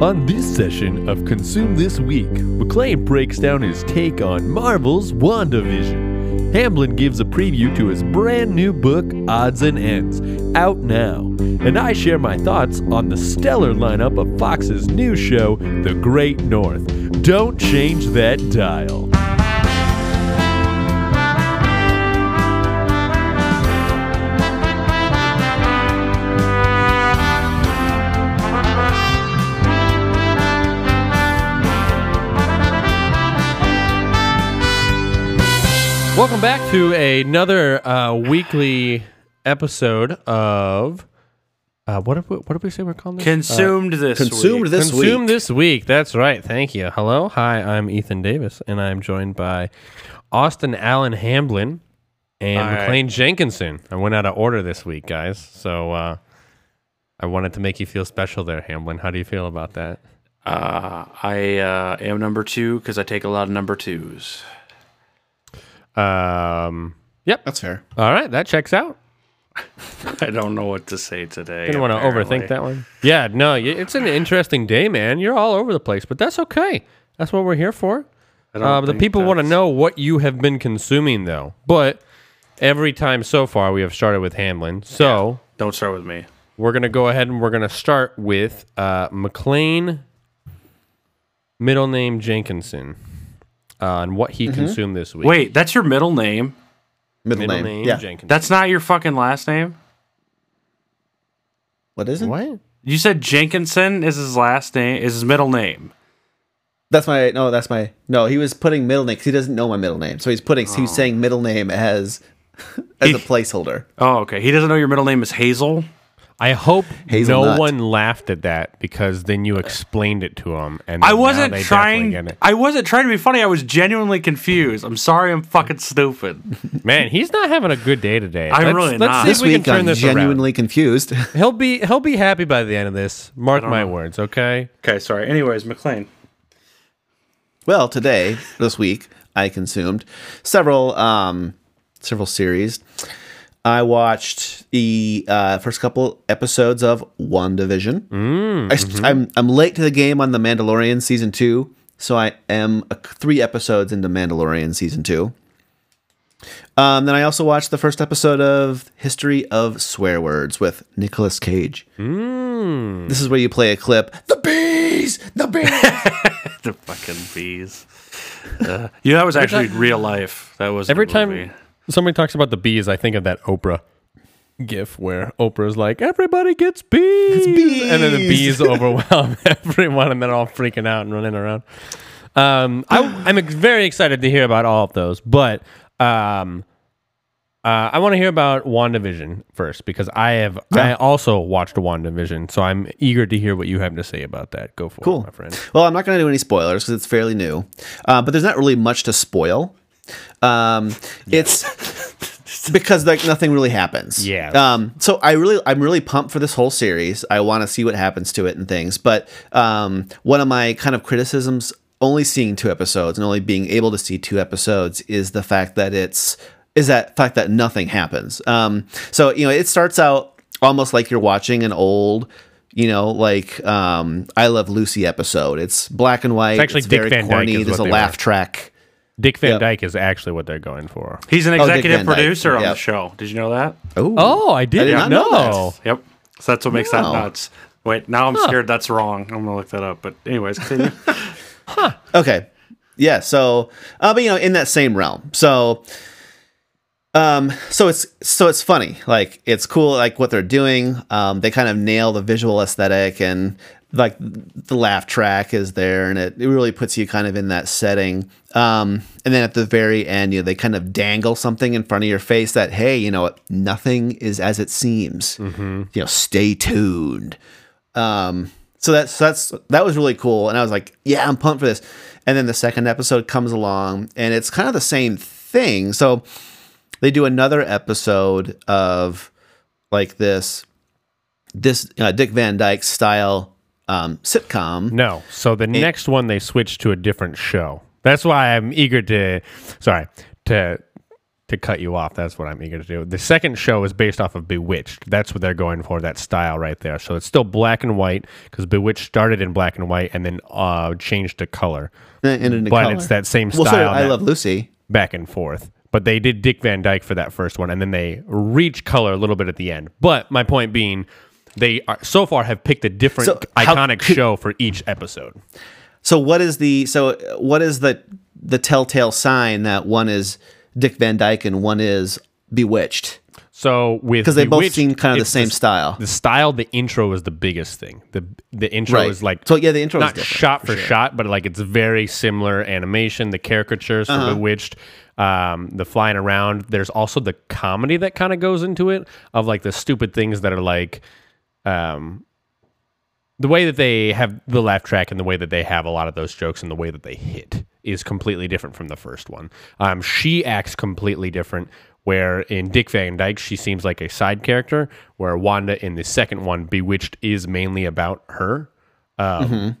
On this session of Consume This Week, McLean breaks down his take on Marvel's WandaVision. Hamblin gives a preview to his brand new book, Odds and Ends, out now. And I share my thoughts on the stellar lineup of Fox's new show, The Great North. Don't change that dial. Welcome back to another uh, weekly episode of uh, what did we, what did we say we're calling this? Consumed this Consumed week. this Consume week. this week. That's right. Thank you. Hello. Hi. I'm Ethan Davis, and I'm joined by Austin Allen Hamblin and All right. McLean Jenkinson. I went out of order this week, guys. So uh, I wanted to make you feel special there, Hamblin. How do you feel about that? Uh, I uh, am number two because I take a lot of number twos. Um. Yep. That's fair. All right. That checks out. I don't know what to say today. Didn't want to overthink that one. Yeah, no, it's an interesting day, man. You're all over the place, but that's okay. That's what we're here for. Uh, the people want to know what you have been consuming, though. But every time so far, we have started with Hamblin. So Don't start with me. we're going to go ahead and we're going to start with uh, McLean, middle name Jenkinson, and what he mm-hmm. consumed this week. Wait, that's your middle name? Middle, middle name. name, Yeah. Jenkinson. That's not your fucking last name? What is it? what? You said Jenkinson is his last name, is his middle name. That's my no. That's my no. He was putting middle name because he doesn't know my middle name, so he's putting. Oh. He's saying middle name as as a placeholder. Oh, okay. He doesn't know your middle name is Hazel. I hope no one laughed at that because then you explained it to him, and I wasn't trying. I wasn't trying to be funny. I was genuinely confused. I'm sorry. I'm fucking stupid. Man, he's not having a good day today. I'm let's, really let's not. See if This we week can turn I'm this genuinely confused. He'll be he'll be happy by the end of this. Mark my know. words. Okay. Okay, sorry. Anyways, McLean. well, today this week I consumed several um several series. I watched the uh, first couple episodes of WandaVision. Mm, I, mm-hmm. am I'm late to the game on the Mandalorian season two, so I am uh, three episodes into Mandalorian season two. Um, then I also watched the first episode of History of Swear Words with Nicolas Cage. Mm. This is where you play a clip. The bees, the bees. the fucking bees. Uh, yeah, that was actually real life. That was Every time somebody talks about the bees, I think of that Oprah gif where Oprah's like, "Everybody gets bees,", and then the bees. bees overwhelm everyone, and they're all freaking out and running around. Um, I, I'm very excited to hear about all of those, but um, uh, I want to hear about WandaVision first because I have I also watched WandaVision, so I'm eager to hear what you have to say about that. Go for Cool. it, my friend. Well, I'm not going to do any spoilers because it's fairly new, uh, but there's not really much to spoil. Um, It's because like nothing really happens. Yeah. Um, so I really, I'm really pumped for this whole series. I want to see what happens to it and things. But um, one of my kind of criticisms, only seeing two episodes and only being able to see two episodes, is the fact that it's is that fact that nothing happens. Um, so you know, it starts out almost like you're watching an old. You know, like um, I Love Lucy episode. It's black and white. It's actually Dick very Van corny. There's a laugh were. track. Dick Van Yep. Dyke is actually what they're going for. he's an Dick executive Van Dyke. producer on Yep. the show. Did you know that? Oh, Oh, I did, I did not not know know. that. Yep. So that's what makes that Wow. nuts. Wait, now I'm scared that's wrong. I'm gonna look that up. But anyways, continue. Okay. Yeah. So, uh, but you know, in that same realm. So, um, so it's so it's funny. Like it's cool. Like what they're doing. Um, they kind of nail the visual aesthetic and like the laugh track is there, and it, it really puts you kind of in that setting. Um, and then at the very end, you know, they kind of dangle something in front of your face that hey, you know, nothing is as it seems. You know, stay tuned. Um, so that's that's that was really cool, and I was like, yeah, I'm pumped for this. And then the second episode comes along, and it's kind of the same thing. So they do another episode of like this this uh, Dick Van Dyke style um, sitcom. No. So the next one they switched to a different show. That's why I'm eager to sorry, to to cut you off. That's what I'm eager to do. The second show is based off of Bewitched. That's what they're going for. That style right there. So it's still black and white because Bewitched started in black and white and then uh, changed to color. And but color. it's that same Well, style. so I love Lucy. back and forth. But they did Dick Van Dyke for that first one, and then they reach color a little bit at the end. But my point being, they are so far have picked a different So iconic could- show for each episode. So what is the so what is the the telltale sign that one is Dick Van Dyke and one is Bewitched? So with Because they both seem kind of the same style. The style, the intro is the biggest thing. The the intro Right. is like So yeah, the intro not shot for, shot, but like it's very similar animation. The caricatures for Uh-huh. Bewitched, um, the flying around. There's also the comedy that kind of goes into it of like the stupid things that are like, um, the way that they have the laugh track and the way that they have a lot of those jokes and the way that they hit is completely different from the first one. Um, she acts completely different. Where in Dick Van Dyke, she seems like a side character, where Wanda in the second one, Bewitched, is mainly about her. Um,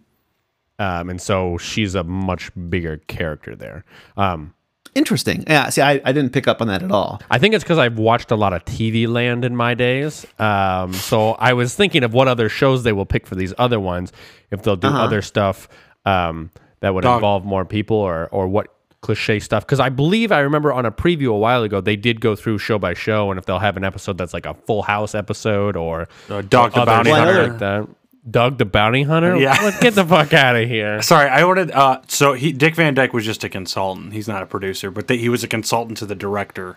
um, and so she's a much bigger character there. Um, Interesting. Yeah. See, I, I didn't pick up on that at all. I think it's because I've watched a lot of TV Land in my days. Um, so I was thinking of what other shows they will pick for these other ones, if they'll do other stuff um, that would Dog. involve more people, or or what cliche stuff. Because I believe I remember on a preview a while ago they did go through show by show, and if they'll have an episode that's like a Full House episode or Uh, Dog the other Bounty stuff Hunter. like that. Doug the Bounty Hunter. Yeah. Let's get the fuck out of here. Sorry, I wanted. Uh, so he Dick Van Dyke was just a consultant. He's not a producer, but they, he was a consultant to the director.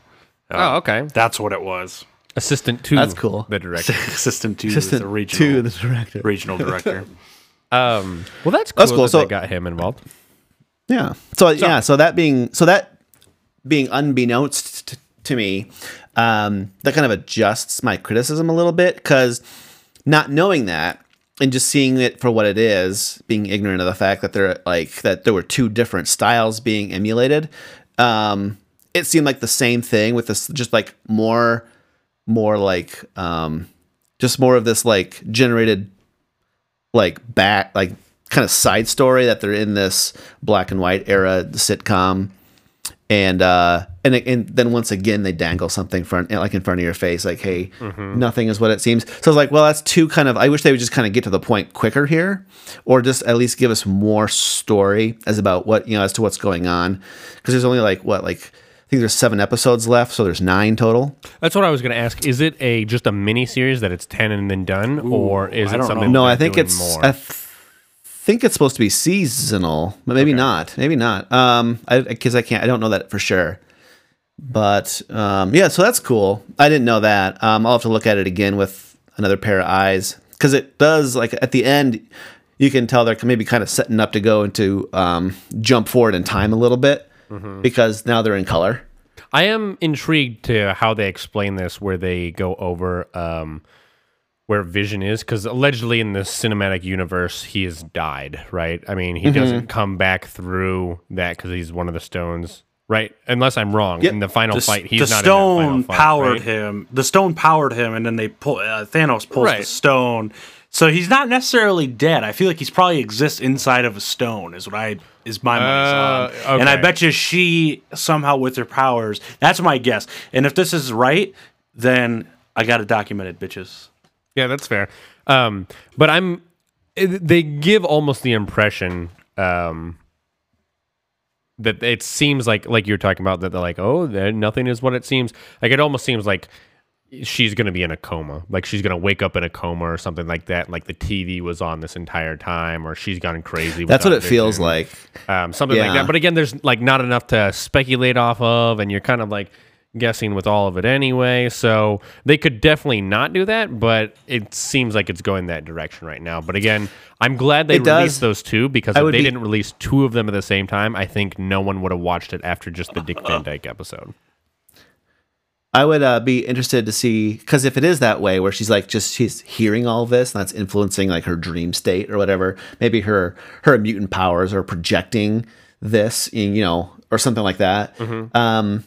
Oh, okay. That's what it was. Assistant to That's cool. the director. Assistant to Assistant the regional to the director. regional director. Um, well, that's cool. That's cool. That So- they got him involved. Yeah. So, yeah. So that being so that being unbeknownst to, to me, um, that kind of adjusts my criticism a little bit because not knowing that and just seeing it for what it is, being ignorant of the fact that there like that there were two different styles being emulated, um, it seemed like the same thing with this just like more more like um just more of this like generated like back like kind of side story that they're in this black and white era sitcom and uh and, and then once again they dangle something front like in front of your face like hey nothing is what it seems so i was like well that's too kind of i wish they would just kind of get to the point quicker here or just at least give us more story as about what you know as to what's going on because there's only like what like i think there's seven episodes left so there's nine total That's what I was going to ask. Is it a just a mini series that it's ten and then done, or is I it don't something? no i think it's more? Think it's supposed to be seasonal but maybe not. Maybe not. Um i because i can't i don't know that for sure. But um yeah so that's cool. I didn't know that. Um i'll have to look at it again with another pair of eyes. Because it does like at the end you can tell they're maybe kind of setting up to go into um jump forward in time a little bit because now they're in color. I am intrigued to how they explain this, where they go over um, where Vision is, because allegedly in the cinematic universe he has died, right? I mean, he Mm-hmm. doesn't come back through that because he's one of the stones, right? Unless I'm wrong. Yep. In the final The, fight, s- he's the not stone in that final fight, powered right? him. The stone powered him, and then they pull. Uh, Thanos pulls the stone, so he's not necessarily dead. I feel like he's probably exists inside of a stone. Is what I is my money's Uh, on. And I bet you she somehow with her powers. That's my guess. And if this is right, then I got to document it documented, bitches. Yeah, that's fair. Um, but I'm. They give almost the impression um, that it seems like, like you're talking about, that they're like, oh, nothing is what it seems. Like it almost seems like she's gonna be in a coma, like she's gonna wake up in a coma or something like that. Like the TV was on this entire time, or she's gone crazy. that's what it feels like um, something like that. But again, there's like not enough to speculate off of, and you're kind of like guessing with all of it anyway. So they could definitely not do that, but it seems like it's going that direction right now. But again, I'm glad they released those two because I if they be- didn't release two of them at the same time, I think no one would have watched it after just the Dick Van Dyke episode. I would uh, be interested to see because if it is that way, where she's like just she's hearing all this and that's influencing like her dream state or whatever, maybe her her mutant powers are projecting this, in, you know, or something like that. Um,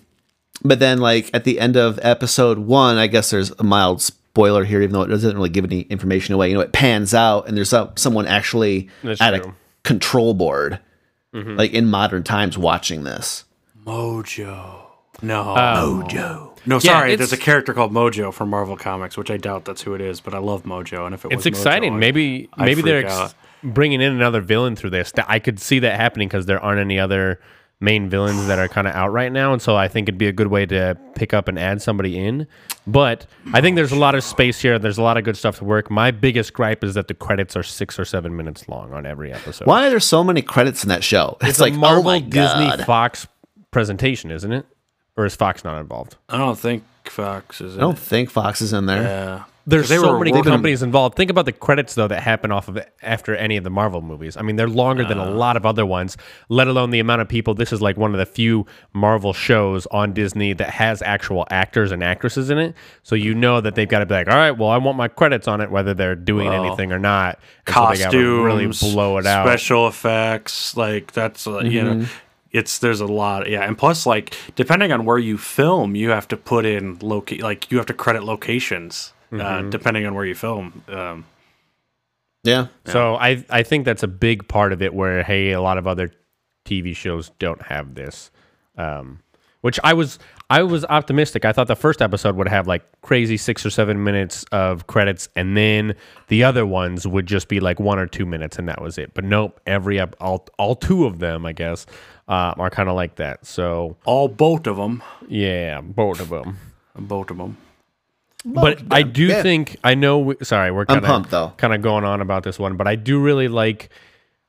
but then like at the end of episode one, I guess there's a mild spoiler here, even though it doesn't really give any information away. You know, it pans out and there's some, someone actually That's at a control board, like in modern times, watching this. Mojo. No, Um, Mojo. No, sorry. it's- there's a character called Mojo from Marvel Comics, which I doubt that's who it is, but I love Mojo. And if it It's was exciting. Mojo, I- maybe I'd maybe they're ex- bringing in another villain through this. I could see that happening because there aren't any other main villains that are kind of out right now, and so I think it'd be a good way to pick up and add somebody in. But I think there's a lot of space here. There's a lot of good stuff to work. My biggest gripe is that the credits are six or seven minutes long on every episode. Why are there so many credits in that show? It's, a like oh Marvel oh my Disney God. Fox presentation, isn't it? Or is Fox not involved? I don't think Fox is. I don't think Fox is in there. Yeah. There's so were many companies involved. Think about the credits though that happen off of after any of the Marvel movies. I mean, they're longer than Uh. a lot of other ones. Let alone the amount of people. This is like one of the few Marvel shows on Disney that has actual actors and actresses in it. So you know that they've got to be like, all right, well, I want my credits on it, whether they're doing anything or not. And so they really blow it out. Special effects, like that's uh, you know, it's there's a lot. Yeah, and plus, like depending on where you film, you have to put in loca- like you have to credit locations. Uh, depending on where you film, um, Yeah. So I I think that's a big part of it. Where hey, a lot of other TV shows don't have this, um, which I was I was optimistic. I thought the first episode would have like crazy six or seven minutes of credits, and then the other ones would just be like one or two minutes, and that was it. But nope, every ep- all all two of them, I guess, uh, are kind of like that. So all both of them, yeah, both of them. both of them. But I do Yeah. think I know. We, sorry, we're kind pumped, though. of kind of going on about this one, but I do really like.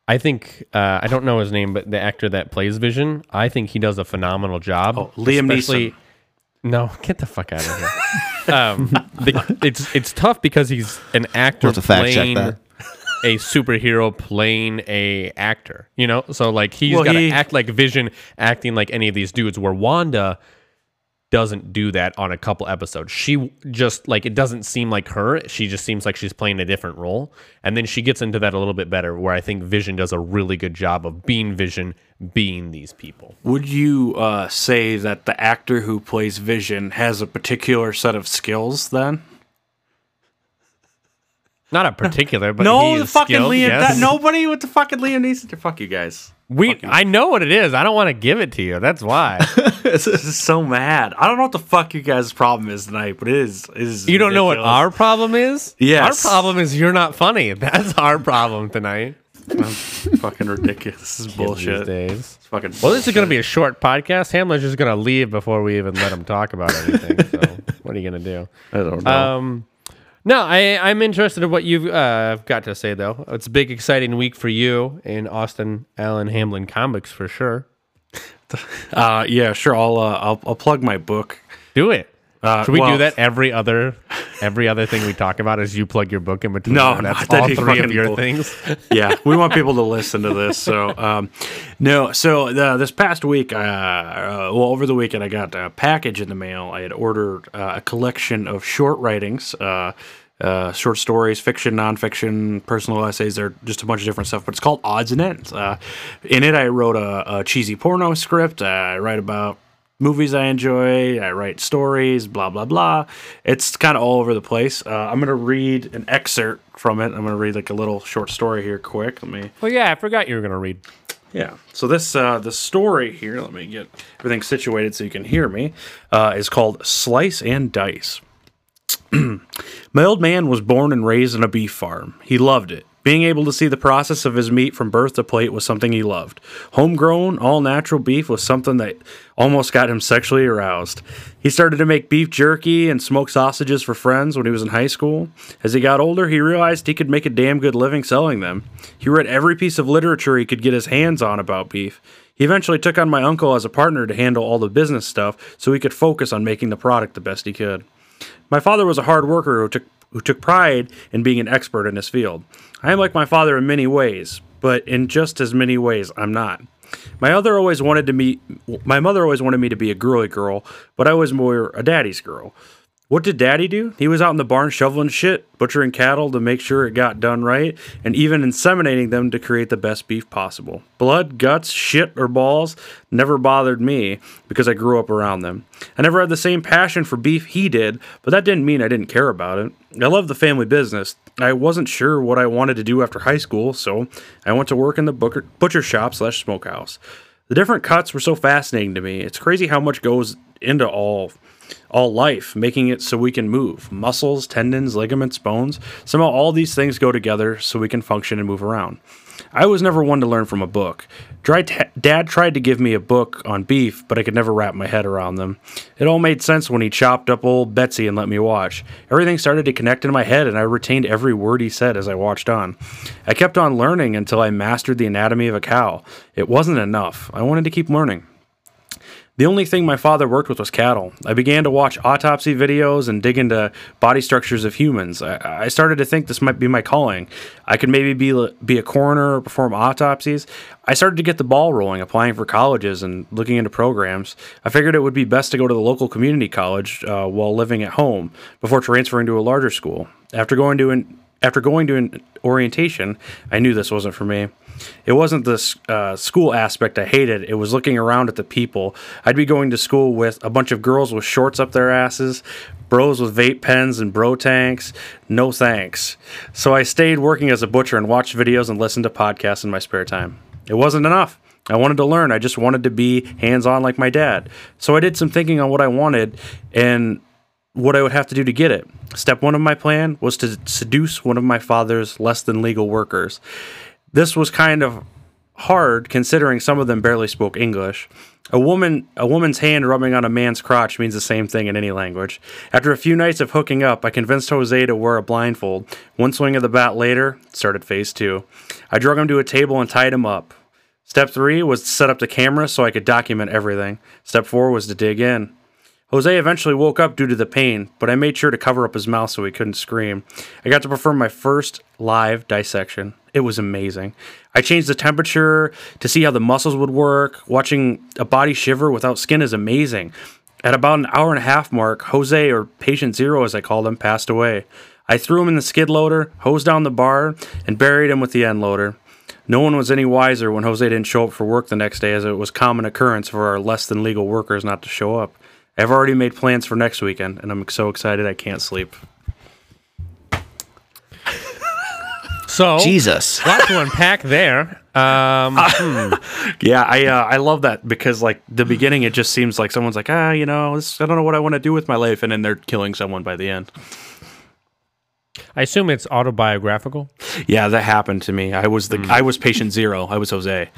I think uh, I don't know his name, but the actor that plays Vision, I think he does a phenomenal job. Oh, Liam Neeson. No, get the fuck out of here. um, the, it's it's tough because he's an actor We'll have to fact check playing that. a superhero playing a actor. You know, so like he's Well, got to he- act like Vision, acting like any of these dudes. Where Wanda doesn't do that on a couple episodes. She just like it doesn't seem like her. She just seems like she's playing a different role. And then she gets into that a little bit better where I think Vision does a really good job of being Vision, being these people. Would you uh, say that the actor who plays Vision has a particular set of skills? Then Not a particular, but no, he the fucking skilled, Liam. yes. That, nobody with the fucking Liam Neeson. Fuck you guys. We I know what it is. I don't want to give it to you. That's why. This is so mad. I don't know what the fuck you guys' problem is tonight, but it is. It is you don't know what our problem is? Yes. Our problem is you're not funny. That's our problem tonight. fucking ridiculous. This is These bullshit. days. It's fucking. Well, this is going to be a short podcast. Hamler's just going to leave before we even let him talk about anything. so, what are you going to do? I don't know. Um, no, I, I'm interested in what you've uh, got to say, though. It's a big, exciting week for you in Austin Allen Hamblin comics for sure. Uh, yeah, sure. I'll, uh, I'll I'll plug my book. Do it. Uh, Should we well- do that every other every other thing we talk about is you plug your book in between? No, that's not that three of your bull- things. yeah, we want people to listen to this. So, um, no, so the, this past week, uh, uh, well, over the weekend, I got a package in the mail. I had ordered uh, a collection of short writings, uh, uh, short stories, fiction, nonfiction, personal essays. They're just a bunch of different stuff, but it's called Odds and Ends. Uh, in it, I wrote a, a cheesy porno script. Uh, I write about movies I enjoy. I write stories, blah blah blah. It's kind of all over the place. Uh, I'm gonna read an excerpt from it. I'm gonna read like a little short story here, quick. Let me. well, yeah, I forgot you were going to read. Yeah. So this uh, the story here. Let me get everything situated so you can hear me. Uh, is called Slice and Dice. My old man was born and raised on a beef farm. He loved it. Being able to see the process of his meat from birth to plate was something he loved. Homegrown, all natural beef was something that almost got him sexually aroused. He started to make beef jerky and smoke sausages for friends when he was in high school. As he got older, he realized he could make a damn good living selling them. He read every piece of literature he could get his hands on about beef. He eventually took on my uncle as a partner to handle all the business stuff so he could focus on making the product the best he could. My father was a hard worker who took who took pride in being an expert in his field. I am like my father in many ways, but in just as many ways I'm not. My mother always wanted to me my mother always wanted me to be a girly girl, but I was more a daddy's girl. What did daddy do? He was out in the barn shoveling shit, butchering cattle to make sure it got done right, and even inseminating them to create the best beef possible. Blood, guts, shit, or balls never bothered me because I grew up around them. I never had the same passion for beef he did, but that didn't mean I didn't care about it. I loved the family business. I wasn't sure what I wanted to do after high school, so I went to work in the butcher, shop slash smokehouse. The different cuts were so fascinating to me. It's crazy how much goes into all all life, making it so we can move. Muscles, tendons, ligaments, bones. Somehow all these things go together so we can function and move around. I was never one to learn from a book. Dad tried to give me a book on beef, but I could never wrap my head around them. It all made sense when he chopped up old Betsy and let me watch. Everything started to connect in my head, and I retained every word he said as I watched on. I kept on learning until I mastered the anatomy of a cow. It wasn't enough. I wanted to keep learning. The only thing my father worked with was cattle. I began to watch autopsy videos and dig into body structures of humans. I, started to think this might be my calling. I could maybe be be a coroner or perform autopsies. I started to get the ball rolling, applying for colleges and looking into programs. I figured it would be best to go to the local community college uh, while living at home before transferring to a larger school. After going to an after going to an orientation, I knew this wasn't for me. It wasn't the uh, school aspect I hated. It was looking around at the people. I'd be going to school with a bunch of girls with shorts up their asses, bros with vape pens and bro tanks. No thanks. So I stayed working as a butcher and watched videos and listened to podcasts in my spare time. It wasn't enough. I wanted to learn. I just wanted to be hands on like my dad. So I did some thinking on what I wanted and what I would have to do to get it. Step one of my plan was to seduce one of my father's less than legal workers. This was kind of hard considering some of them barely spoke English. A woman a woman's hand rubbing on a man's crotch means the same thing in any language. After a few nights of hooking up, I convinced Jose to wear a blindfold. One swing of the bat later, started phase 2. I drug him to a table and tied him up. Step 3 was to set up the camera so I could document everything. Step 4 was to dig in. Jose eventually woke up due to the pain, but I made sure to cover up his mouth so he couldn't scream. I got to perform my first live dissection. It was amazing. I changed the temperature to see how the muscles would work. Watching a body shiver without skin is amazing. At about an hour and a half mark, Jose, or Patient Zero as I called him, passed away. I threw him in the skid loader, hosed down the bar, and buried him with the end loader. No one was any wiser when Jose didn't show up for work the next day, as it was common occurrence for our less than legal workers not to show up. I've already made plans for next weekend, and I'm so excited I can't sleep. So Jesus. lot to unpack there. Um, Yeah, I uh, I love that because like the beginning, it just seems like someone's like, ah, you know, this, I don't know what I want to do with my life, and then they're killing someone by the end. I assume it's autobiographical. Yeah, that happened to me. I was the I was patient zero. I was Jose.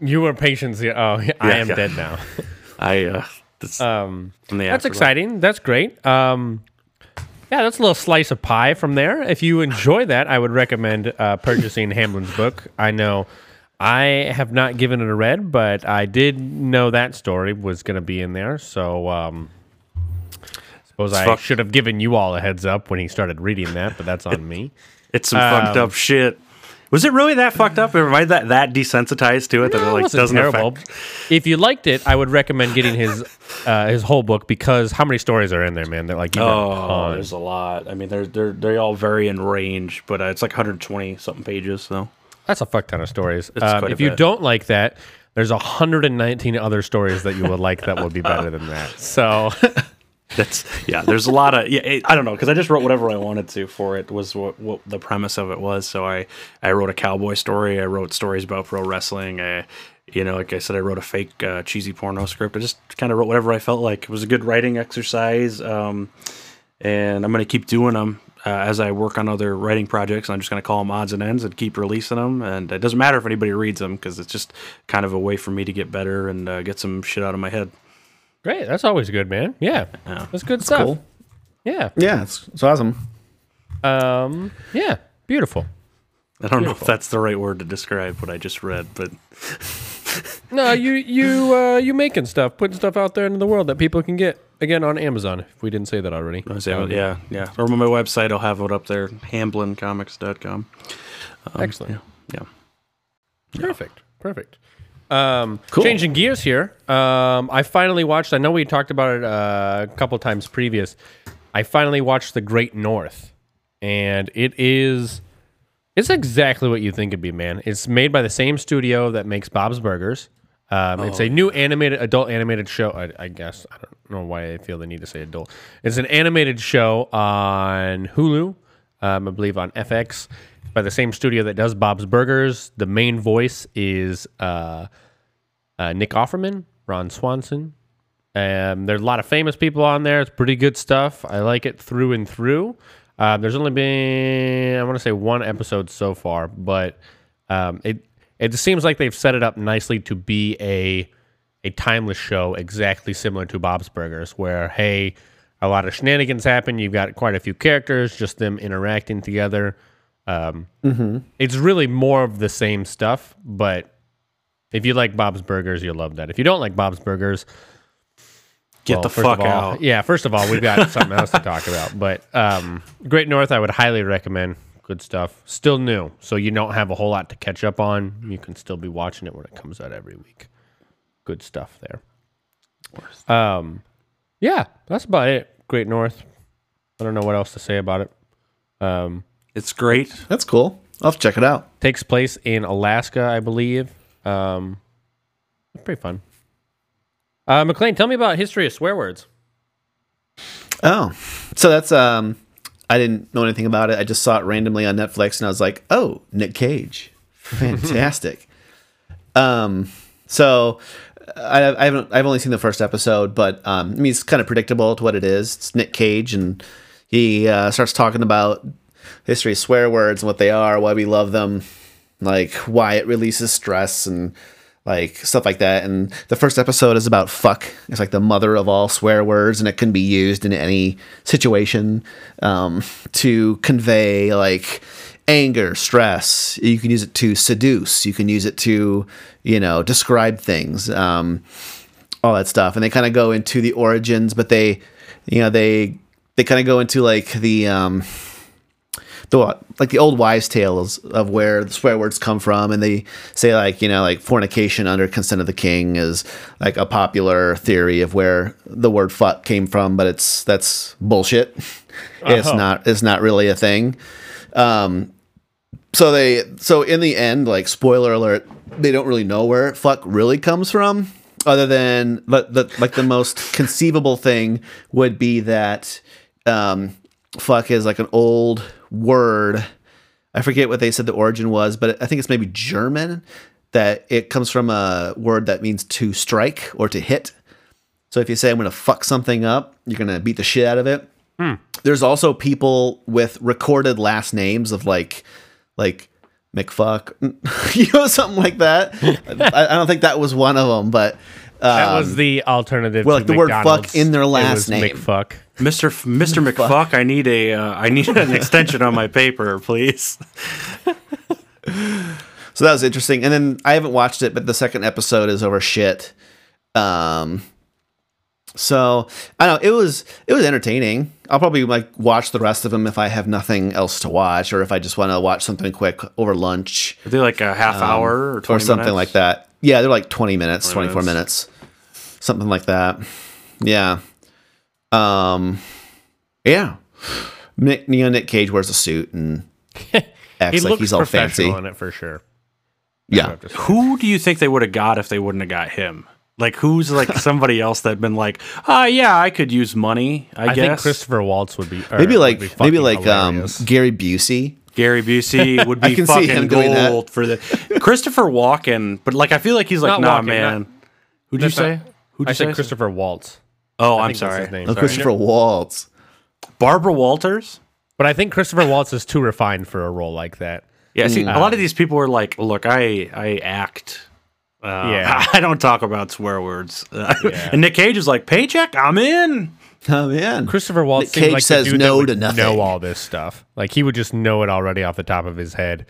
You were patient. zero. Oh, I am yeah. dead now. I uh, that's, Um, that's exciting. That's great. Um, yeah, that's a little slice of pie from there. If you enjoy that, I would recommend uh, purchasing Hamblin's book. I know I have not given it a read, but I did know that story was going to be in there. So, um, suppose I fuck- should have given you all a heads up when he started reading that, but that's on me. It's some fucked Um, up shit. Was it really that fucked up? Or am I that that desensitized to it that it No, it like wasn't doesn't terrible. affect? If you liked it, I would recommend getting his uh, his whole book because how many stories are in there, man? They're like even Oh, tons. there's a lot. I mean, they're they're they all vary in range, but uh, it's like 120 something pages. So That's a fuck ton of stories. It's Um, if you bit. don't like that, there's 119 other stories that you would like that would be better than that. So that's yeah. There's a lot of yeah. It, I don't know because I just wrote whatever I wanted to for it. Was what, what the premise of it was. So I I wrote a cowboy story. I wrote stories about pro wrestling. I, you know, like I said, I wrote a fake uh, cheesy porno script. I just kind of wrote whatever I felt like. It was a good writing exercise. Um, and I'm to keep doing them uh, as I work on other writing projects. I'm just going to call them odds and ends and keep releasing them. And it doesn't matter if anybody reads them because it's just kind of a way for me to get better and uh, get some shit out of my head. Great. That's always good, man. Yeah, Yeah. that's good stuff. Cool. Yeah. Yeah, it's, it's awesome. Um. Yeah. Beautiful. I don't know if that's the right word to describe what I just read, but No, you you uh, you making stuff, putting stuff out there into the world that people can get again on Amazon. If we didn't say that already. I was Um, yeah, yeah. Or on my website, I'll have it up there, hamblincomics.com. Excellent. Yeah. Perfect. Perfect. Um, Cool. Changing gears here. Um, I finally watched. I know we talked about it uh, a couple times previous. I finally watched The Great North, and it is. It's exactly what you think it'd be, man. It's made by the same studio that makes Bob's Burgers. Um, It's a new animated adult animated show. I, I guess I don't know why I feel the need to say adult. It's an animated show on Hulu, um, I believe on FX, by the same studio that does Bob's Burgers. The main voice is uh, uh, Nick Offerman, Ron Swanson. Um, there's a lot of famous people on there. It's pretty good stuff. I like it through and through. Um, there's only been I want to say one episode so far, but um, it it seems like they've set it up nicely to be a a timeless show, exactly similar to Bob's Burgers, where hey, a lot of shenanigans happen. You've got quite a few characters, just them interacting together. Um, It's really more of the same stuff, but if you like Bob's Burgers, you'll love that. If you don't like Bob's Burgers, Get well, the first fuck of all, out. Yeah, first of all, we've got something else to talk about. But um, Great North, I would highly recommend. Good stuff. Still new, so you don't have a whole lot to catch up on. You can still be watching it when it comes out every week. Good stuff there. Um, yeah, that's about it. Great North. I don't know what else to say about it. Um, It's great. That's cool. I'll have to check it out. takes place in Alaska, I believe. Um, pretty fun. Uh, McLean, tell me about history of swear words. Oh, so that's um, I didn't know anything about it. I just saw it randomly on Netflix, and I was like, oh, Nick Cage, fantastic. um, so I, I haven't I've only seen the first episode, but um, I mean it's kind of predictable to what it is. It's Nick Cage, and he uh, starts talking about history of swear words and what they are, why we love them, like why it releases stress and like stuff like that. And the first episode is about fuck. It's like the mother of all swear words, and it can be used in any situation um, to convey like anger, stress. You can use it to seduce. You can use it to, you know, describe things, um, all that stuff. And they kind of go into the origins, but they, you know, they they kind of go into like the um, the like the old wives' tales of where the swear words come from, and they say like you know like fornication under consent of the king is like a popular theory of where the word fuck came from, but it's that's bullshit. It's not it's not really a thing. Um, so they so in the end, like spoiler alert, they don't really know where fuck really comes from, other than but the like the most conceivable thing would be that um, fuck is like an old word. I forget what they said the origin was, but I think it's maybe German. That it comes from a word that means to strike or to hit. So if you say I'm going to fuck something up, you're going to beat the shit out of it. Hmm. There's also people with recorded last names of like, like McFuck, you know, something like that. I, I don't think that was one of them, but That um, was the alternative. well, to like the word fuck in their It last was name. McFuck. Mr. F- Mr. McFuck, I need a uh, I need an extension on my paper, please. So that was interesting. And then I haven't watched it, but the second episode is over shit. Um, so I don't know. It was it was entertaining. I'll probably like watch the rest of them if I have nothing else to watch, or if I just want to watch something quick over lunch Are they like a half hour or, 20 Um, or something minutes? like that. Yeah, they're like twenty minutes, twenty four minutes. minutes, something like that. Yeah. Um. Yeah. Nick, you know, Nick Cage wears a suit and He acts like looks he's all fancy. in it for sure. Yeah. Who do you think they would have got if they wouldn't have got him? Like who's like somebody else that'd been like, ah, yeah, I could use money. I, I guess think Christopher Waltz would be Maybe like be maybe fucking like um. Gary Busey. Gary Busey would be fucking him doing that. gold for the Christopher Walken. But like, I feel like he's like, Not nah, Walken, man. Who'd you That's not- say? Who'd you I say? said Christopher Waltz. Oh, I I'm think that's sorry. his name. Oh, Sorry. Christopher Waltz. Barbara Walters. But I think Christopher Waltz is too refined for a role like that. Yeah, see, Mm. a lot of these people were like, "Look, I I act. Uh, Yeah. I don't talk about swear words." Uh, Yeah. and Nick Cage is like, "Paycheck, I'm in." Oh man. Christopher Waltz Nick seems Cage like the says dude no that would to nothing. know all this stuff. Like he would just know it already off the top of his head.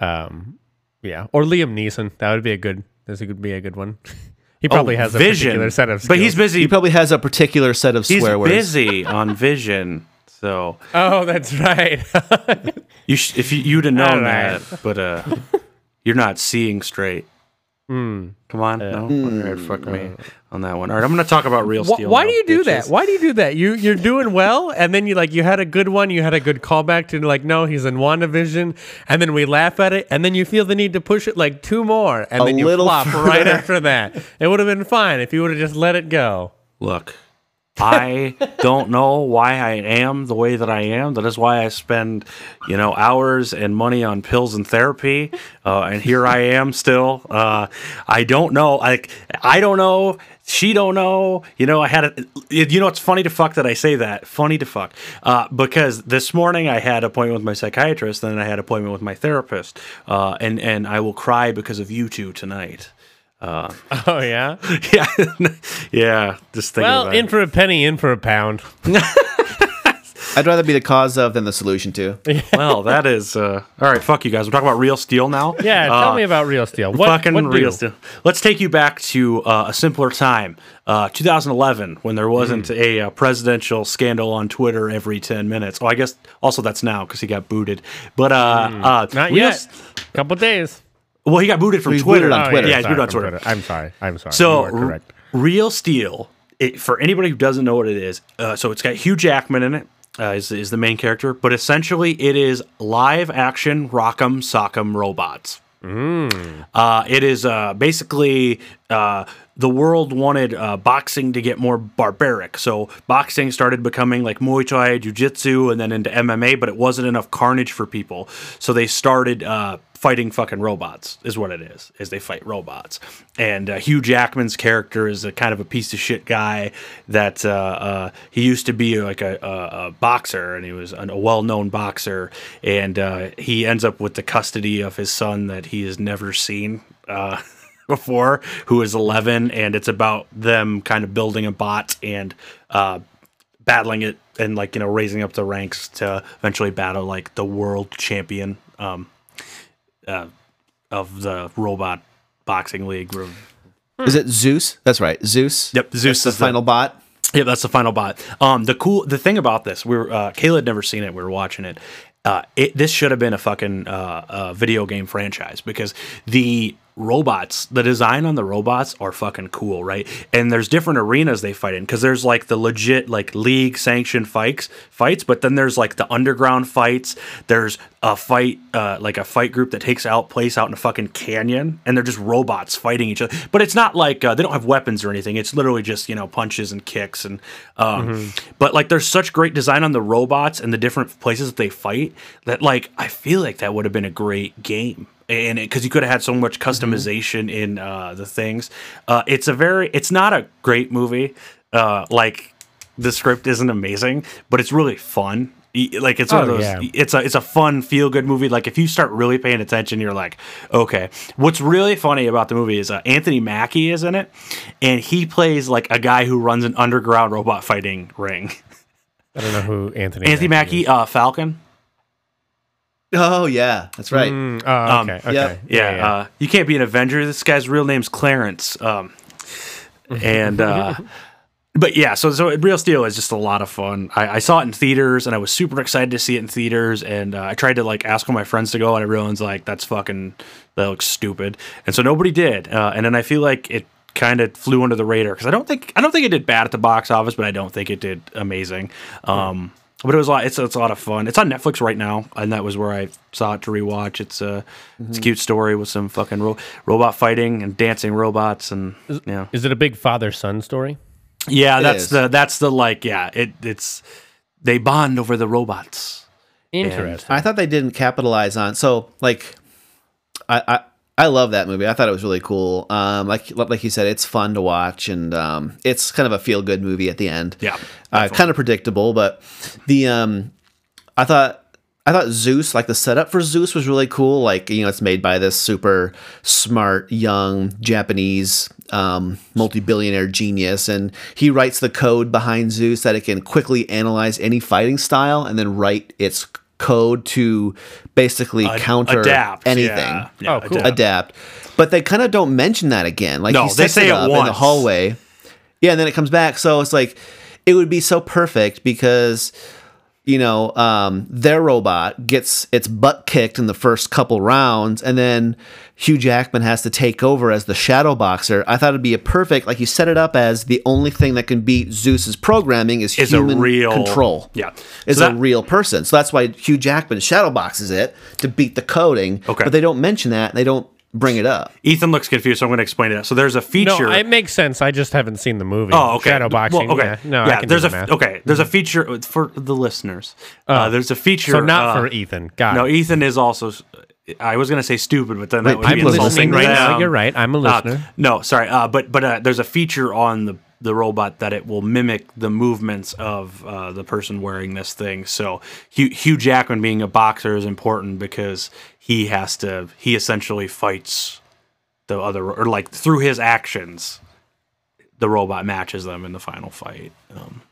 Um, yeah, or Liam Neeson. That would be a good. This would be a good one. he probably Oh, has a Vision, particular set of. but he's busy. He probably has a particular set of he's swear words. He's busy on Vision. So Oh, that's right. you sh- if you, you'd have known All right. that, but uh, you're not seeing straight. Hmm. Come on, no, all right, fuck me on that one. All right, I'm going to talk about real Wh- steel. why now, do you do bitches. that? Why do you do that? You you're doing well, and then you like you had a good one. You had a good callback to like, no, he's in WandaVision, and then we laugh at it, and then you feel the need to push it like two more, and A then you little flop right after that. It would have been fine if you would have just let it go. Look, I don't know why I am the way that I am. That is why I spend, you know, hours and money on pills and therapy. Uh, and here I am still. Uh, I don't know. Like I don't know. She don't know. You know, I had a. You know, it's funny to fuck that I say that. Funny to fuck. Uh, because this morning I had appointment with my psychiatrist, then I had appointment with my therapist. Uh, and and I will cry because of you two tonight. Oh yeah. Yeah, yeah. Just thinking Well, about in it. for a penny, in for a pound. I'd rather be the cause of than the solution to. Well, that is uh, all right. Fuck you guys. We're talking about real steel now. Yeah, Uh, tell me about Real Steel. What, fucking what real steel. Let's take you back to uh, a simpler time, uh, 2011, when there wasn't Mm. a uh, presidential scandal on Twitter every 10 minutes. Oh, I guess also that's now because he got booted. But uh, uh, Mm. Not real yet. s- Couple days. Well, he got booted from He's Twitter. booted on Oh, Twitter. Yeah, he's sorry, booted on from Twitter. I'm sorry. I'm sorry. So, correct. R- Real Steel, it, for anybody who doesn't know what it is, uh, so it's got Hugh Jackman in it, uh, is, is the main character, but essentially it is live action Rock'em Sock'em robots. Uh, it is uh, basically uh, the world wanted uh, boxing to get more barbaric. So boxing started becoming like Muay Thai, Jiu Jitsu, and then into MMA, but it wasn't enough carnage for people. So they started uh, fighting fucking robots, is what it is, is they fight robots. And uh, Hugh Jackman's character is a kind of a piece of shit guy that uh, uh, he used to be like a, a, a boxer, and he was an, a well known boxer. And uh, he ends up with the custody of his son that he has never seen. Uh, before who is 11 and it's about them kind of building a bot and uh, battling it and like you know raising up the ranks to eventually battle like the world champion um, uh, of the robot boxing league Is it Zeus? That's right, Zeus. Yep, Zeus That's the is the- final bot. Yeah, that's the final bot. Um, the cool, the thing about this, we were uh, Kayla had never seen it. We were watching it. Uh, it this should have been a fucking uh, uh, video game franchise because the robots, the design on the robots are fucking cool, right? And there's different arenas they fight in because there's like the legit like league sanctioned fights, fights, but then there's like the underground fights. There's a fight, uh, like a fight group that takes out place out in a fucking canyon, and they're just robots fighting each other. But it's not like uh, they don't have weapons or anything. It's literally just you know punches and kicks and. Um, But like, there's such great design on the robots and the different places that they fight that like I feel like that would have been a great game. And because you could have had so much customization in uh, the things, uh, it's a very, it's not a great movie. Uh, like the script isn't amazing, but it's really fun. Like it's one of Oh, those. yeah. It's a it's a fun feel good movie. Like if you start really paying attention, you're like, okay. What's really funny about the movie is uh, Anthony Mackie is in it, and he plays like a guy who runs an underground robot fighting ring. I don't know who Anthony. Anthony Mackie, uh, Falcon. Oh yeah, that's right. Mm, oh, okay. okay. yep. Yeah, Uh, you can't be an Avenger. This guy's real name's Clarence. Um, and uh, but yeah, so so Real Steel is just a lot of fun. I, I saw it in theaters, and I was super excited to see it in theaters. And uh, I tried to like ask all my friends to go, and everyone's like, "That's fucking that looks stupid." And so nobody did. Uh, and then I feel like it kind of flew under the radar because I don't think I don't think it did bad at the box office, but I don't think it did amazing. Um, but it was a lot. It's, it's a lot of fun. It's on Netflix right now, and that was where I saw it to rewatch. It's a it's a mm-hmm. cute story with some fucking ro- robot fighting and dancing robots, and yeah, Is it a big father son story? yeah. It That's is. the that's the like yeah. It it's they bond over the robots. Interesting. I thought they didn't capitalize on. So like, I, I I love that movie. I thought it was really cool. Um, like like you said, it's fun to watch, and um, it's kind of a feel good movie at the end. Yeah, uh, kind of predictable, but the um, I thought. I thought Zeus, like the setup for Zeus, was really cool. Like you know, it's made by this super smart young Japanese um, multi-billionaire genius, and he writes the code behind Zeus that it can quickly analyze any fighting style and then write its code to basically counter adapt anything Yeah, yeah, Oh, cool. adapt. adapt. But they kind of don't mention that again. Like No, he they say it it up in the hallway. Yeah, and then it comes back. So it's like it would be so perfect because you know um, their robot gets its butt kicked in the first couple rounds, and then Hugh Jackman has to take over as the shadow boxer. I thought it'd be a perfect like you set it up as the only thing that can beat Zeus's programming is Is a human real control. Yeah, Is So a real person. So that's why Hugh Jackman shadow boxes it to beat the coding. Okay. But they don't mention that. They don't bring it up. Ethan looks confused, so I'm going to explain it. So there's a feature. No, feature. it makes sense. I just haven't seen the movie. Oh, okay. Shadow boxing. Well, okay. Yeah. No, yeah. I can there's do a the math. okay. There's a feature for the listeners. Uh, there's a feature. So not uh, for Ethan. Got No, it. Ethan is also. I was going to say stupid, but then that would Wait, be I'm insulting right now. You're right. I'm a Uh, listener. no, sorry, uh, but but uh, there's a feature on the the robot that it will mimic the movements of uh, the person wearing this thing. So Hugh, Hugh Jackman being a boxer is important because he has to he essentially fights the other or like through his actions, the robot matches them in the final fight. Um,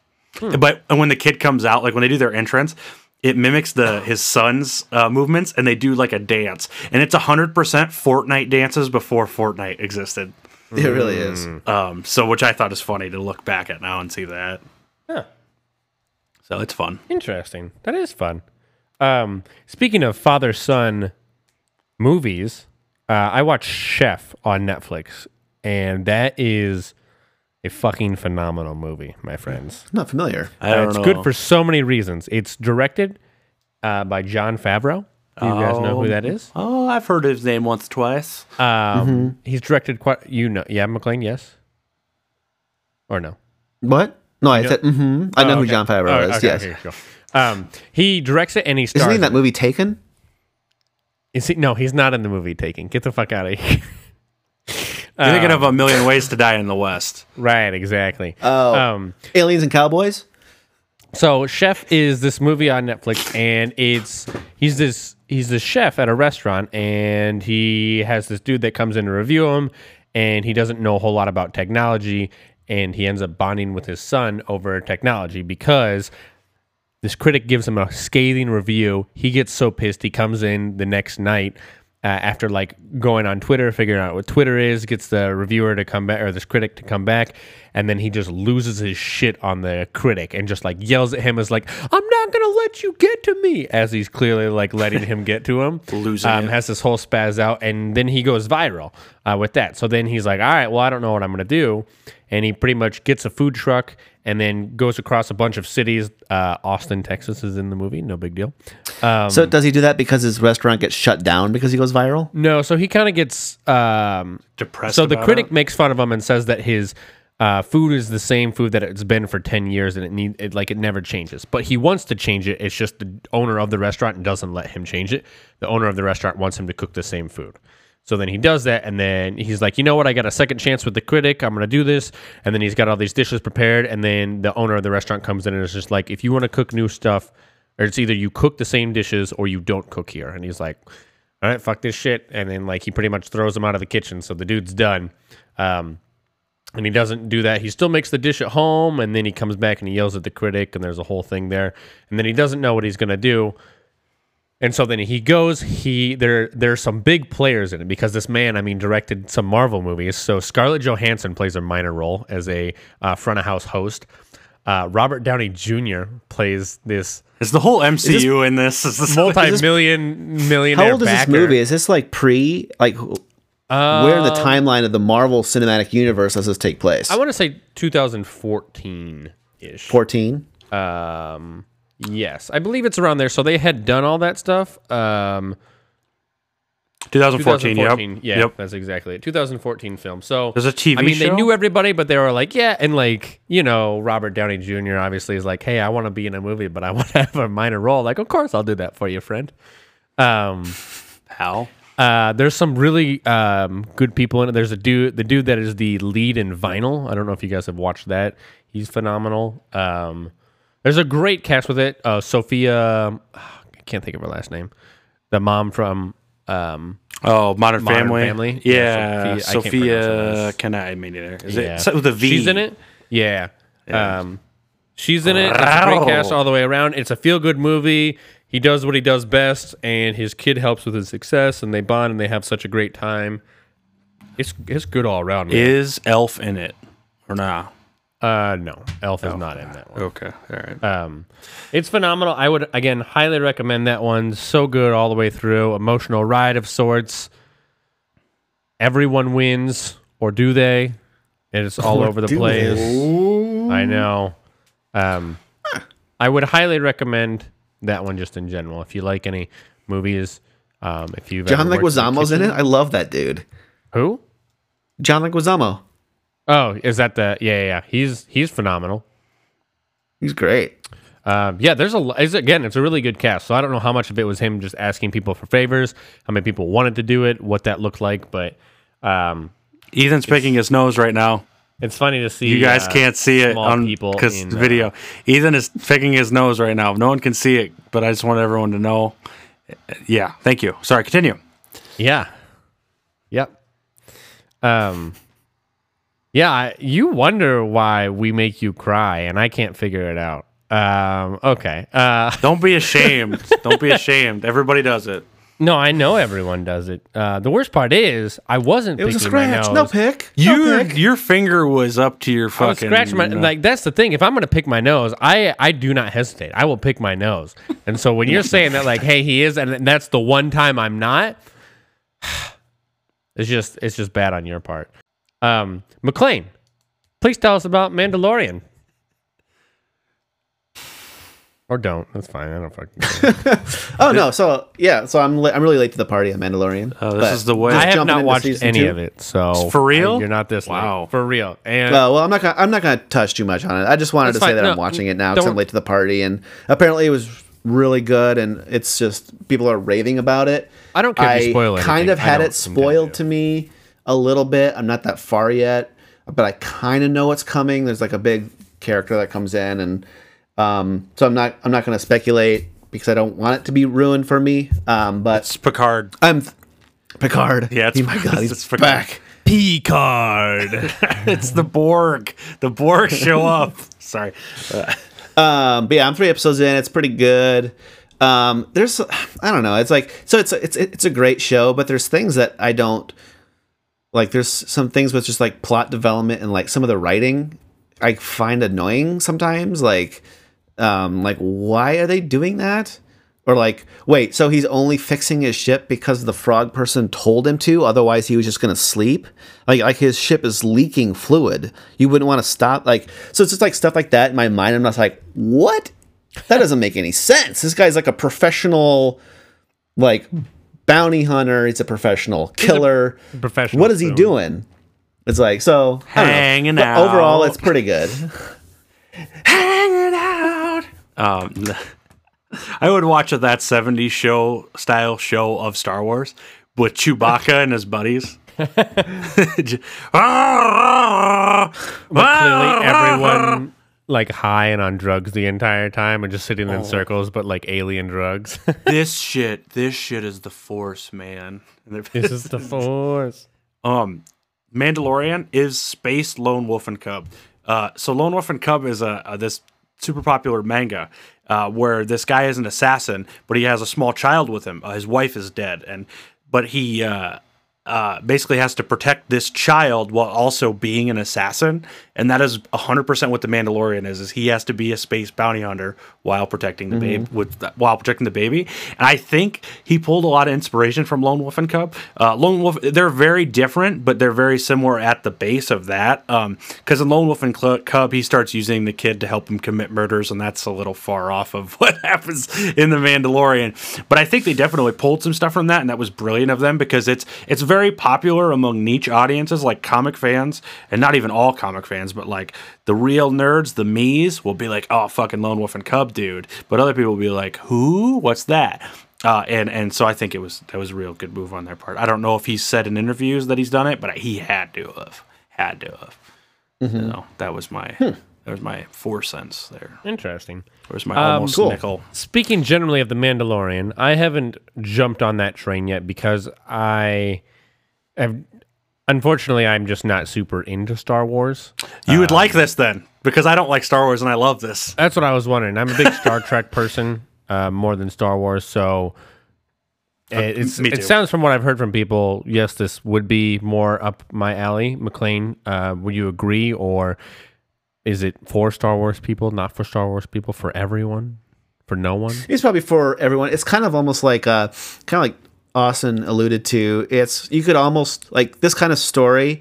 But when the kid comes out, like when they do their entrance. It mimics the his son's uh, movements, and they do like a dance, and it's hundred percent Fortnite dances before Fortnite existed. It really is. Um, so which I thought is funny to look back at now and see that. Yeah. So it's fun. Interesting. That is fun. Um, speaking of father son movies, uh, I watched Chef on Netflix, and that is a fucking phenomenal movie, my friends. I'm not familiar. I Uh, don't it's know. good for so many reasons. It's directed uh, by Jon Favreau. Do you guys know who that is? Oh, I've heard his name once, twice. Um, He's directed quite. You know, yeah, McLean. Yes, or no? What? No, I said, mm-hmm. I know Oh, who. Jon Favreau Oh, is. okay, yes. here you. Um, he directs it and he stars. Isn't he in that movie Taken? Is he? No, he's not in the movie. Taking. Get the fuck out of here. You're thinking of a million ways to die in the West. right. Exactly. Oh. Um, Aliens and Cowboys? So Chef is this movie on Netflix, and it's he's this he's this chef at a restaurant, and he has this dude that comes in to review him, and he doesn't know a whole lot about technology, and he ends up bonding with his son over technology because this critic gives him a scathing review. He gets so pissed, he comes in the next night. Uh, after like going on Twitter, figuring out what Twitter is, gets the reviewer to come back or this critic to come back, and then he just loses his shit on the critic and just like yells at him as like, "I'm not gonna let you get to me," as he's clearly like letting him get to him. Losing um, it. has this whole spaz out, and then he goes viral uh, with that. So then he's like, "All right, well, I don't know what I'm gonna do," and he pretty much gets a food truck and then goes across a bunch of cities. Uh, Austin, Texas, is in the movie. No big deal. Um, so does he do that because his restaurant gets shut down because he goes viral? no, so he kind of gets um, Depressed. So the about critic it. makes fun of him and says that his uh, food is the same food that it's been for ten years and it need it like it never changes. But he wants to change it. It's just the owner of the restaurant doesn't let him change it. The owner of the restaurant wants him to cook the same food. So then he does that, and then he's like, you know what? I got a second chance with the critic. I'm gonna do this, and then he's got all these dishes prepared, and then the owner of the restaurant comes in and is just like, if you want to cook new stuff, or it's either you cook the same dishes or you don't cook here. And he's like, all right, fuck this shit. And then like he pretty much throws him out of the kitchen. So the dude's done. Um, and he doesn't do that. He still makes the dish at home, and then he comes back and he yells at the critic, and there's a whole thing there. And then he doesn't know what he's gonna do. And so then he goes. He there there's some big players in it because this man, I mean, directed some Marvel movies. So Scarlett Johansson plays a minor role as a uh, front of house host. Uh, Robert Downey Jr. plays this Is the whole MCU in this? Is this multi-million millionaire. How old is this movie? Is this like pre, like, where in the timeline of the Marvel Cinematic Universe does this take place? I want to say 2014 ish. 14? Um, yes, I believe it's around there. So they had done all that stuff. Um, 2014? 2014. Yep. Yeah, Yep. that's exactly it. 2014 film. So There's a TV I mean, they knew everybody, but they were like, yeah, and like you know, Robert Downey Jr. obviously is like, hey, I want to be in a movie, but I want to have a minor role. Like, of course, I'll do that for you, friend. Um, How? Uh, there's some really um, good people in it. There's a dude, the dude that is the lead in Vinyl. I don't know if you guys have watched that. He's phenomenal. Um, there's a great cast with it. Uh, Sophia, I can't think of her last name. The mom from um, Oh, Modern, Modern Family. Family? Yeah, Yeah, Sophia- I. Can I mean either? Is yeah. it with a V? She's in it. Yeah. Um, she's in it. It's a great cast all the way around. It's a feel good movie. He does what he does best, and his kid helps with his success, and they bond and they have such a great time. It's it's good all around. Man. Is Elf in it or not? Uh, no, Elf is not in that one. Okay, all right. Um, it's phenomenal. I would again highly recommend that one. So good all the way through. Emotional ride of sorts. Everyone wins, or do they? And It's all over the do place. I know. Um, I would highly recommend that one just in general. If you like any movies, Um, if you've John ever worked in a Leguizamo's in it. kitchen- I love that dude. Who? John Leguizamo. Oh, is that the yeah yeah? yeah. He's he's phenomenal. He's great. Um, yeah, there's a lo- it's, again, it's a really good cast. So I don't know how much of it was him just asking people for favors, how many people wanted to do it, what that looked like, but um, Ethan's picking his nose right now. it's funny to see. You guys uh, can't see it on people because in, the uh, video. Ethan is picking his nose right now. No one can see it, but I just want everyone to know. Yeah, thank you. Sorry, continue. Yeah. Yep. Um. Yeah, you wonder why we make you cry, and I can't figure it out. Um. Okay. Uh. Don't be ashamed. Don't be ashamed. Everybody does it. No, I know everyone does it. Uh. The worst part is I wasn't It was a picking my scratch. No pick. You, no pick. your finger was up to your I was fucking. scratching my like. That's the thing. If I'm gonna pick my nose, I I do not hesitate. I will pick my nose. And so when you're saying that, like, hey, he is, and that's the one time I'm not, it's just it's just bad on your part. Um, McLean, please tell us about Mandalorian. Or don't. That's fine. I don't fucking. Oh no. So yeah. So I'm li- I'm really late to the party on Mandalorian. Oh, this is the way. I have jumping not into watched any two. of it, so For real? I- you're not this Wow. late. for real. And Uh, well, I'm not gonna I'm not gonna touch too much on it. I just wanted That's to say that No, I'm watching it now because don't- I'm late to the party, and apparently it was really good, and it's just people are raving about it. I don't care if you spoil kind anything. of had it spoiled to me a little bit. I'm not that far yet, but I kind of know what's coming. There's like a big character that comes in, and um, so I'm not I'm not gonna speculate because I don't want it to be ruined for me. Um, but It's Picard. I'm Picard. Yeah, it's- oh my god, he's it's Picard. back. Picard. it's the Borg. The Borg show up. Sorry. Um, but yeah, I'm three episodes in. It's pretty good. Um, there's, I don't know. It's like, so it's it's it's a great show, but there's things that I don't like. There's some things with just like plot development and like some of the writing I find annoying sometimes. Like, um, like why are they doing that? Or like, wait, so he's only fixing his ship because the frog person told him to, otherwise he was just gonna sleep. Like, like his ship is leaking fluid. You wouldn't want to stop. Like, so it's just like stuff like that in my mind. I'm not like, what? That doesn't make any sense. This guy's like a professional, like bounty hunter. He's a professional killer. professional What is he spoon. doing? It's like so I don't know. Hanging But Overall, it's pretty good. Hanging out. Um, I would watch a that 70s show style show of Star Wars with Chewbacca and his buddies. But clearly everyone like high and on drugs the entire time and just sitting Oh. in circles, but like alien drugs. this shit, this shit is the Force, man. This is the force. um Mandalorian is Space Lone Wolf and Cub. Uh, so Lone Wolf and Cub is a, a this super popular manga uh, where this guy is an assassin, but he has a small child with him. Uh, his wife is dead, and but he uh, basically has to protect this child while also being an assassin, and that is hundred percent what the Mandalorian is. Is he has to be a space bounty hunter while protecting the baby with while protecting the baby. And I think he pulled a lot of inspiration from Lone Wolf and Cub. Uh, Lone Wolf, they're very different, but they're very similar at the base of that. Because in Lone Wolf and Cub, he starts using the kid to help him commit murders, and that's a little far off of what happens in the Mandalorian. But I think they definitely pulled some stuff from that, and that was brilliant of them because it's it's very popular among niche audiences like comic fans, and not even all comic fans, but like the real nerds, the me's, will be like, "Oh, fucking Lone Wolf and Cub, dude," but other people will be like, "Who? What's that?" Uh, and and so I think it was that was a real good move on their part. I don't know if he said in interviews that he's done it, but he had to have, had to have. You know, that was my that was my four cents there. Interesting. That was my Um, almost cool. nickel. Speaking generally of the Mandalorian, I haven't jumped on that train yet because I have. Unfortunately, I'm just not super into Star Wars. You would like this then, because I don't like Star Wars and I love this. That's what I was wondering. I'm a big Star Trek person, uh, more than Star Wars. So it, it's, me it sounds from what I've heard from people. Yes, this would be more up my alley. McLean, uh, would you agree, or is it for Star Wars people, not for Star Wars people, for everyone, for no one? It's probably for everyone. It's kind of almost like uh kind of like Austin alluded to. It's you could almost like this kind of story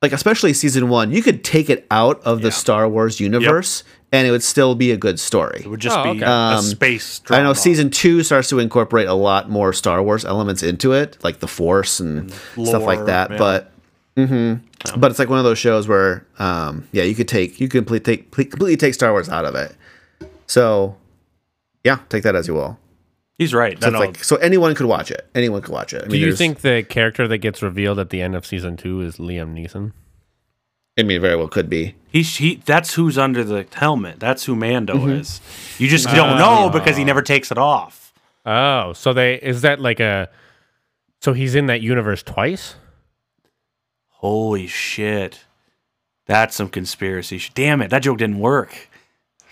like especially season 1, you could take it out of the Star Wars universe and it would still be a good story. It would just Oh, be okay. a Um, space. I know drama. season two starts to incorporate a lot more Star Wars elements into it, like the Force and stuff like that. yeah. But, hmm but it's like one of those shows where, um, yeah, you could take you could completely take completely take Star Wars out of it. So, yeah, take that as you will. He's right. So it's like so anyone could watch it. Anyone could watch it. I Do you think the character that gets revealed at the end of season two is Liam Neeson? I mean, very well could be. He's he. That's who's under the helmet. That's who Mando Mm-hmm. is. You just don't know because he never takes it off. Oh, so they is that like a so he's in that universe twice? Holy shit! That's some conspiracy. Sh- Damn it! That joke didn't work.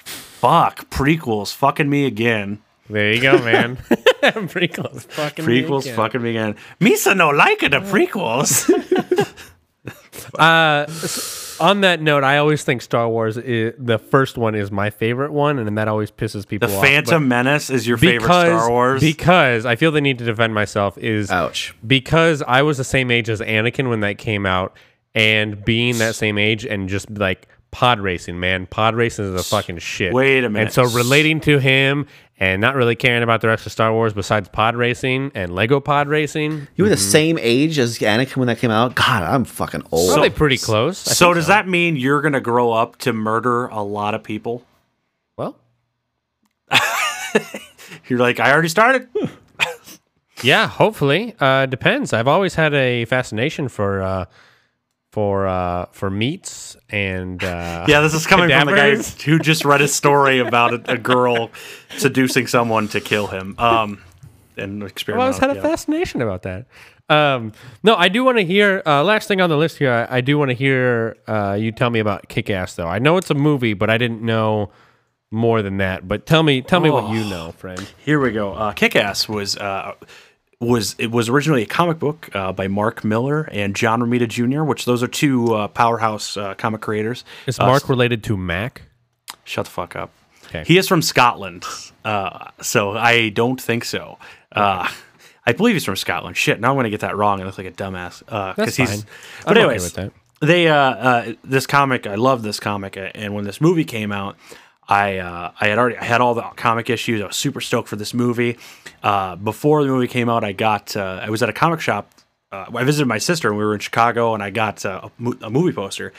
Fuck prequels. Fucking me again. There you go, man. Prequels, fucking Prequels. again. Fucking me again. Misa no like it the prequels. Uh, s- on that note, I always think Star Wars is, the first one is my favorite one, and that always pisses the people off. Phantom but Menace is your favorite Star Wars. Because I feel the need to defend myself is Ouch. because I was the same age as Anakin when that came out, and being that same age and just like pod racing, man, pod racing is a fucking shit. Wait a minute. And so relating to him and not really caring about the rest of Star Wars besides pod racing and Lego pod racing, You were the same age as Anakin when that came out. God, I'm fucking old. probably pretty close. I so think does that mean you're gonna grow up to murder a lot of people? Well, You're like, I already started. yeah, hopefully. Uh, depends. I've always had a fascination for uh, for uh, for meats and uh, Yeah, this is coming from the guy who just read a story about a, a girl seducing someone to kill him. Um, and experiment. always had a fascination about that. Um, no, I do want to hear. Uh, last thing on the list here, I, I do want to hear uh, you tell me about Kick Ass. Though I know it's a movie, but I didn't know more than that. But tell me, tell me what you know, friend. Here we go. Uh, Kick-Ass was uh, was it was originally a comic book uh, by Mark Millar and John Romita Jr., which those are two uh, powerhouse uh, comic creators. Is Uh, Mark related to Mac? Shut the fuck up. Okay. He is from Scotland, uh, so I don't think so. Uh, I believe he's from Scotland. Shit, now I'm going to get that wrong. I look like a dumbass. Uh, That's he's, fine. But okay anyways, with that. they uh, uh, this comic. I love this comic, and when this movie came out, I uh, I had already I had all the comic issues. I was super stoked for this movie. Uh, before the movie came out, I got uh, I was at a comic shop. Uh, I visited my sister, and we were in Chicago, and I got uh, a, mo- a movie poster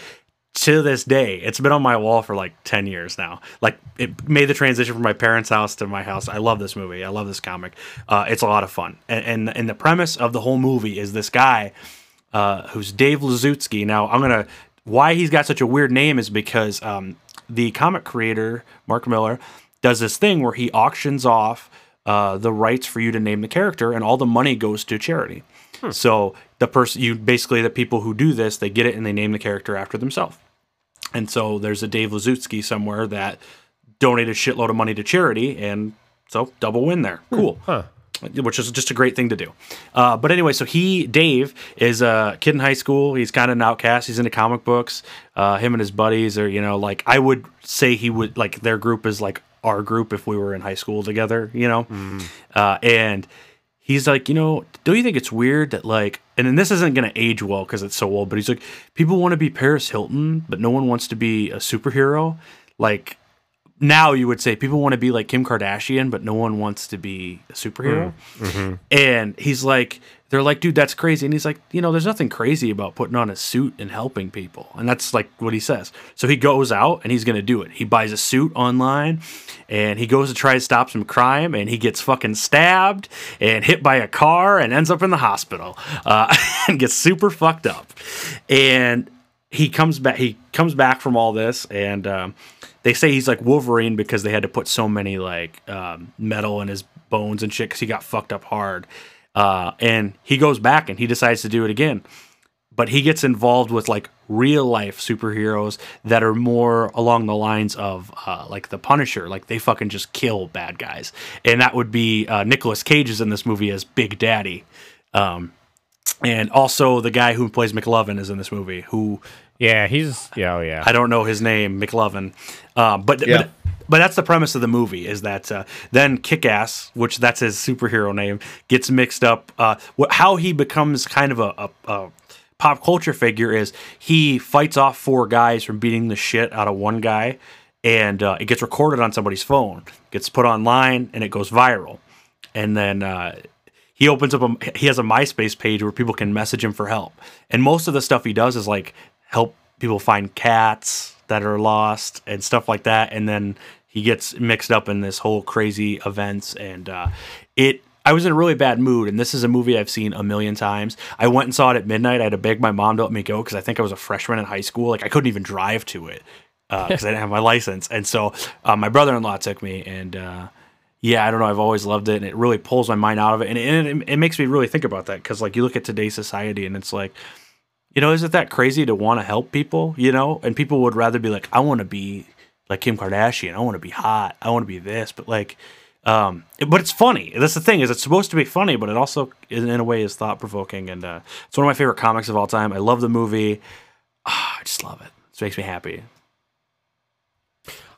to this day, it's been on my wall for like 10 years now. Like it made the transition from my parents' house to my house. I love this movie. I love this comic. Uh, it's a lot of fun. And, and and the premise of the whole movie is this guy who's Dave Lazutsky. Now I'm gonna why he's got such a weird name is because um, the comic creator Mark Millar does this thing where he auctions off uh, the rights for you to name the character, and all the money goes to charity. So the person you basically the people who do this they get it and they name the character after themselves. And so there's a Dave Lazutsky somewhere that donated a shitload of money to charity, and so double win there. Cool. Which is just a great thing to do. Uh, but anyway, so he, Dave, is a kid in high school. He's kind of an outcast. He's into comic books. Uh, him and his buddies are, you know, like I would say he would, like their group is like our group if we were in high school together, you know? Uh, and he's like, you know, don't you think it's weird that like, and then this isn't going to age well because it's so old, but he's like, people want to be Paris Hilton, but no one wants to be a superhero. Like now you would say people want to be like Kim Kardashian, but no one wants to be a superhero. And he's like, they're like, dude, that's crazy. And he's like, you know, there's nothing crazy about putting on a suit and helping people. And that's like what he says. So he goes out and he's going to do it. He buys a suit online and he goes to try to stop some crime and he gets fucking stabbed and hit by a car and ends up in the hospital uh, and gets super fucked up. And he comes back, he comes back from all this and, um, they say he's like Wolverine because they had to put so many like um, metal in his bones and shit because he got fucked up hard. Uh, and he goes back and he decides to do it again. But he gets involved with like real life superheroes that are more along the lines of uh, like the Punisher. Like they fucking just kill bad guys. And that would be uh, Nicolas Cage is in this movie as Big Daddy. Um, and also the guy who plays McLovin is in this movie who Yeah, he's yeah, oh yeah. I don't know his name, McLovin. Um, but, Yeah. but but that's the premise of the movie is that uh, then Kick-Ass, which that's his superhero name, gets mixed up. Uh, what, how he becomes kind of a, a, a pop culture figure is he fights off four guys from beating the shit out of one guy. and uh, it gets recorded on somebody's phone, gets put online, and it goes viral. And then uh, he opens up a he has a MySpace page where people can message him for help. And most of the stuff he does is like help people find cats that are lost and stuff like that. And then he gets mixed up in this whole crazy events and uh, it I was in a really bad mood, and this is a movie I've seen a million times. I went and saw it at midnight. I had to beg my mom to let me go because I think I was a freshman in high school. Like I couldn't even drive to it because I didn't have my license. And so uh, my brother-in-law took me, and uh, yeah, I don't know. I've always loved it, and it really pulls my mind out of it, and it, it, it makes me really think about that because like you look at today's society, and it's like, you know, is it that crazy to want to help people? You know, and people would rather be like, I want to be like Kim Kardashian. I want to be hot. I want to be this, but like. Um, but it's funny. That's the thing is, it's supposed to be funny, but it also, in, in a way, is thought provoking, and uh, it's one of my favorite comics of all time. I love the movie. Ah, I just love it. It makes me happy.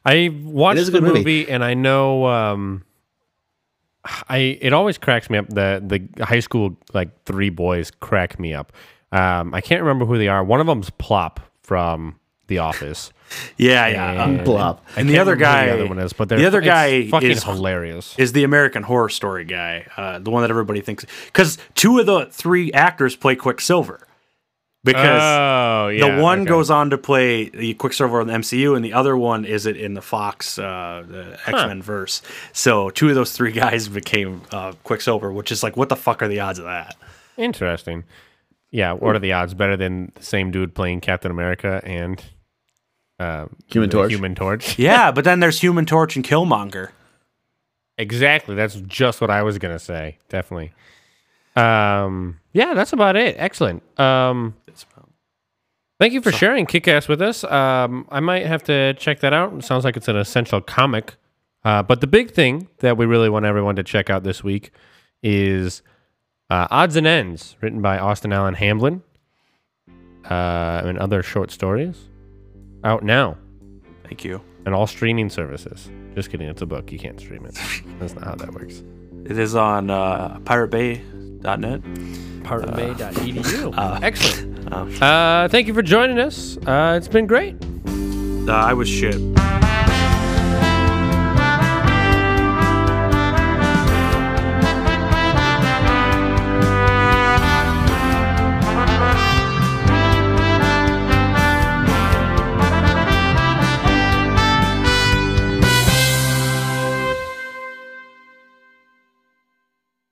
I watched the movie. movie. and I know um, I it always cracks me up. The the high school like three boys crack me up. Um, I can't remember who they are. One of them's Plop from The Office. Yeah, yeah. And, Plop. I And the other guy- the other one is, but the they're- other it's guy fucking is- hilarious. is the American Horror Story guy, uh, the one that everybody thinks. Because two of the three actors play Quicksilver. Because oh, yeah, the one okay. goes on to play the Quicksilver in the MCU, and the other one is it in the Fox uh, the X Men verse. So two of those three guys became uh, Quicksilver, which is like, what the fuck are the odds of that? Interesting. Yeah, what are the odds? Better than the same dude playing Captain America and uh, Human Torch. Human Torch. Yeah, but then there's Human Torch and Killmonger. Exactly. That's just what I was gonna say. Definitely. Um. Yeah, that's about it. Excellent. Um. Thank you for sharing Kick-Ass with us. Um, I might have to check that out. It sounds like it's an essential comic. Uh, but the big thing that we really want everyone to check out this week is uh, Odds and Ends, written by Austin Allen Hamblin, uh, and other short stories, out now Thank you. and all streaming services. Just kidding. It's a book. You can't stream it. That's not how that works. It is on uh, piratebay.net. PartofBay.edu. Uh, Excellent. uh, Uh, thank you for joining us. Uh, it's been great. Uh, I was shit.